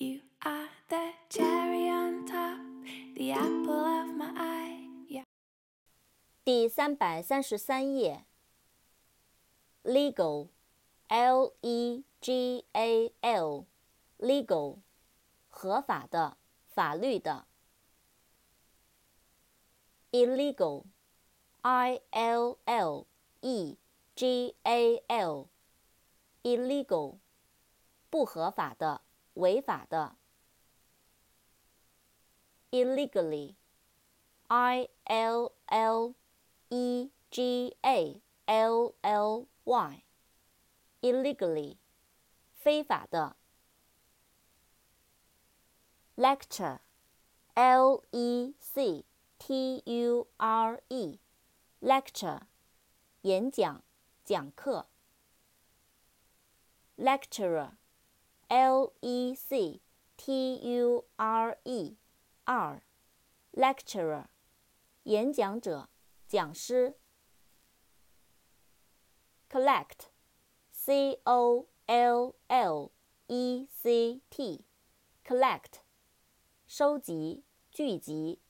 You are the cherry on top, the apple of my eye. Yeah. 第三百三十三页。legal，l e g a l，legal，合法的，法律的。illegal，i l l e g a l，illegal，不合法的， 违法的。illegally，i l l e g a l l y，illegally，非法的。lecture，l e c t u r e，lecture，演讲，讲课。 lecturer，l e c t u r e r，lecturer，演讲者，讲师。collect，c o l l e c t，collect，收集、聚集。